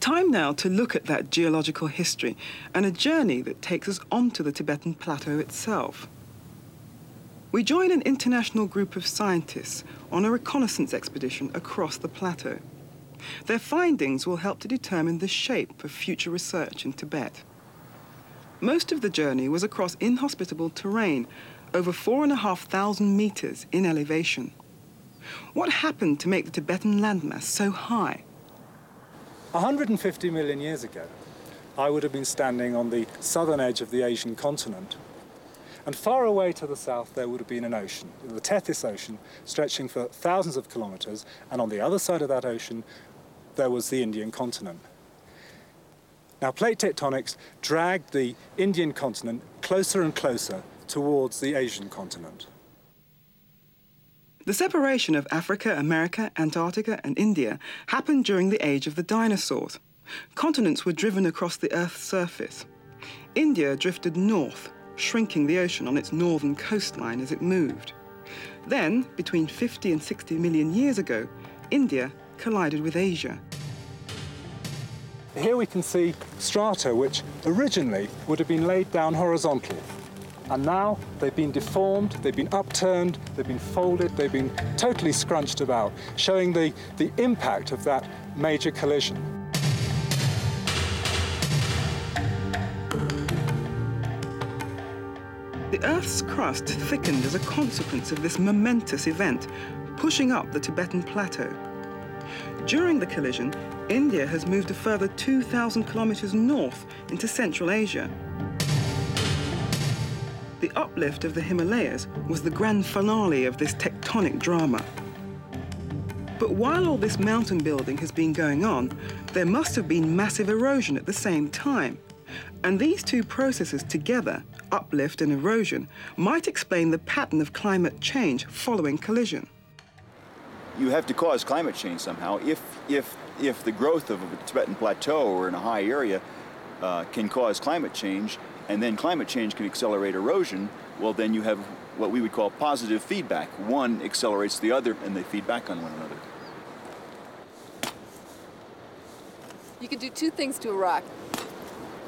Time now to look at that geological history and a journey that takes us onto the Tibetan Plateau itself. We join an international group of scientists on a reconnaissance expedition across the plateau. Their findings will help to determine the shape of future research in Tibet. Most of the journey was across inhospitable terrain, over 4,500 meters in elevation. What happened to make the Tibetan landmass so high? 150 million years ago, I would have been standing on the southern edge of the Asian continent. And far away to the south, there would have been an ocean, the Tethys Ocean, stretching for thousands of kilometers. And on the other side of that ocean, there was the Indian continent. Now, plate tectonics dragged the Indian continent closer and closer towards the Asian continent. The separation of Africa, America, Antarctica, and India happened during the age of the dinosaurs. Continents were driven across the Earth's surface. India drifted north, shrinking the ocean on its northern coastline as it moved. Then, between 50 and 60 million years ago, India collided with Asia. Here we can see strata which originally would have been laid down horizontally and now they've been deformed, they've been upturned, they've been folded, they've been totally scrunched about, showing the, the impact of that major collision. The Earth's crust thickened as a consequence of this momentous event, pushing up the Tibetan plateau. During the collision, India has moved a further 2,000 kilometers north into Central Asia, the uplift of the Himalayas was the grand finale of this tectonic drama. But while all this mountain building has been going on, there must have been massive erosion at the same time. And these two processes together, uplift and erosion, might explain the pattern of climate change following collision. You have to cause climate change somehow. If, if, if the growth of a Tibetan plateau or in a high area uh, can cause climate change, and then climate change can accelerate erosion, well, then you have what we would call positive feedback. One accelerates the other, and they feed back on one another. You can do two things to a rock.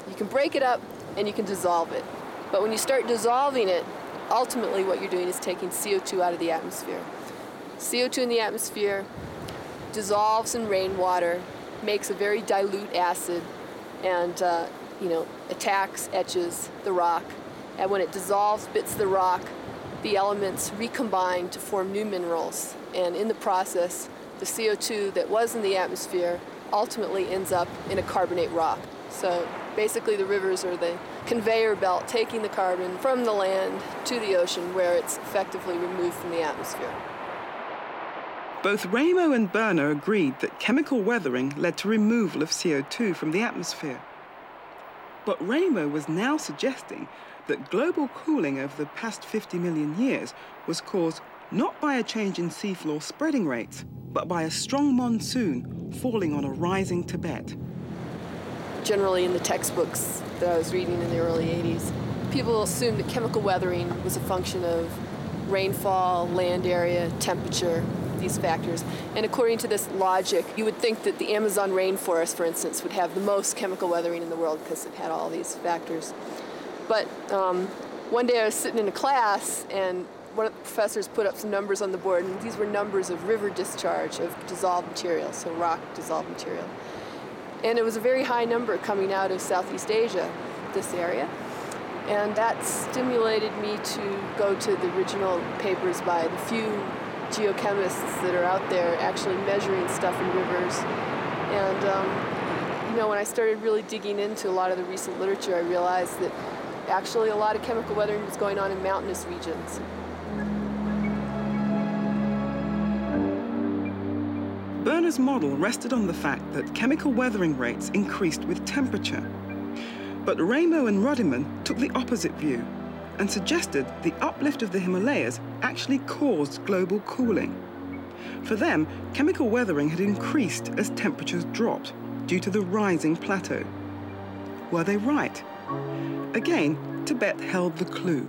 You can break it up, and you can dissolve it. But when you start dissolving it, ultimately what you're doing is taking CO2 out of the atmosphere. CO2 in the atmosphere dissolves in rainwater, makes a very dilute acid, and uh, you know, attacks, etches the rock. And when it dissolves, bits the rock, the elements recombine to form new minerals. And in the process, the CO2 that was in the atmosphere ultimately ends up in a carbonate rock. So basically, the rivers are the conveyor belt taking the carbon from the land to the ocean where it's effectively removed from the atmosphere. Both Raymo and Berner agreed that chemical weathering led to removal of CO2 from the atmosphere. But Raymo was now suggesting that global cooling over the past 50 million years was caused not by a change in seafloor spreading rates, but by a strong monsoon falling on a rising Tibet. Generally, in the textbooks that I was reading in the early 80s, people assumed that chemical weathering was a function of rainfall, land area, temperature, these factors. And according to this logic, you would think that the Amazon rainforest, for instance, would have the most chemical weathering in the world because it had all these factors. But um, one day I was sitting in a class and one of the professors put up some numbers on the board, and these were numbers of river discharge of dissolved material, so rock dissolved material. And it was a very high number coming out of Southeast Asia, this area. And that stimulated me to go to the original papers by the few geochemists that are out there actually measuring stuff in rivers. And, um, you know, when I started really digging into a lot of the recent literature, I realized that actually a lot of chemical weathering was going on in mountainous regions. Berner's model rested on the fact that chemical weathering rates increased with temperature. But Raymo and Ruddiman took the opposite view and suggested the uplift of the Himalayas actually caused global cooling. For them, chemical weathering had increased as temperatures dropped due to the rising plateau. Were they right? Again, Tibet held the clue.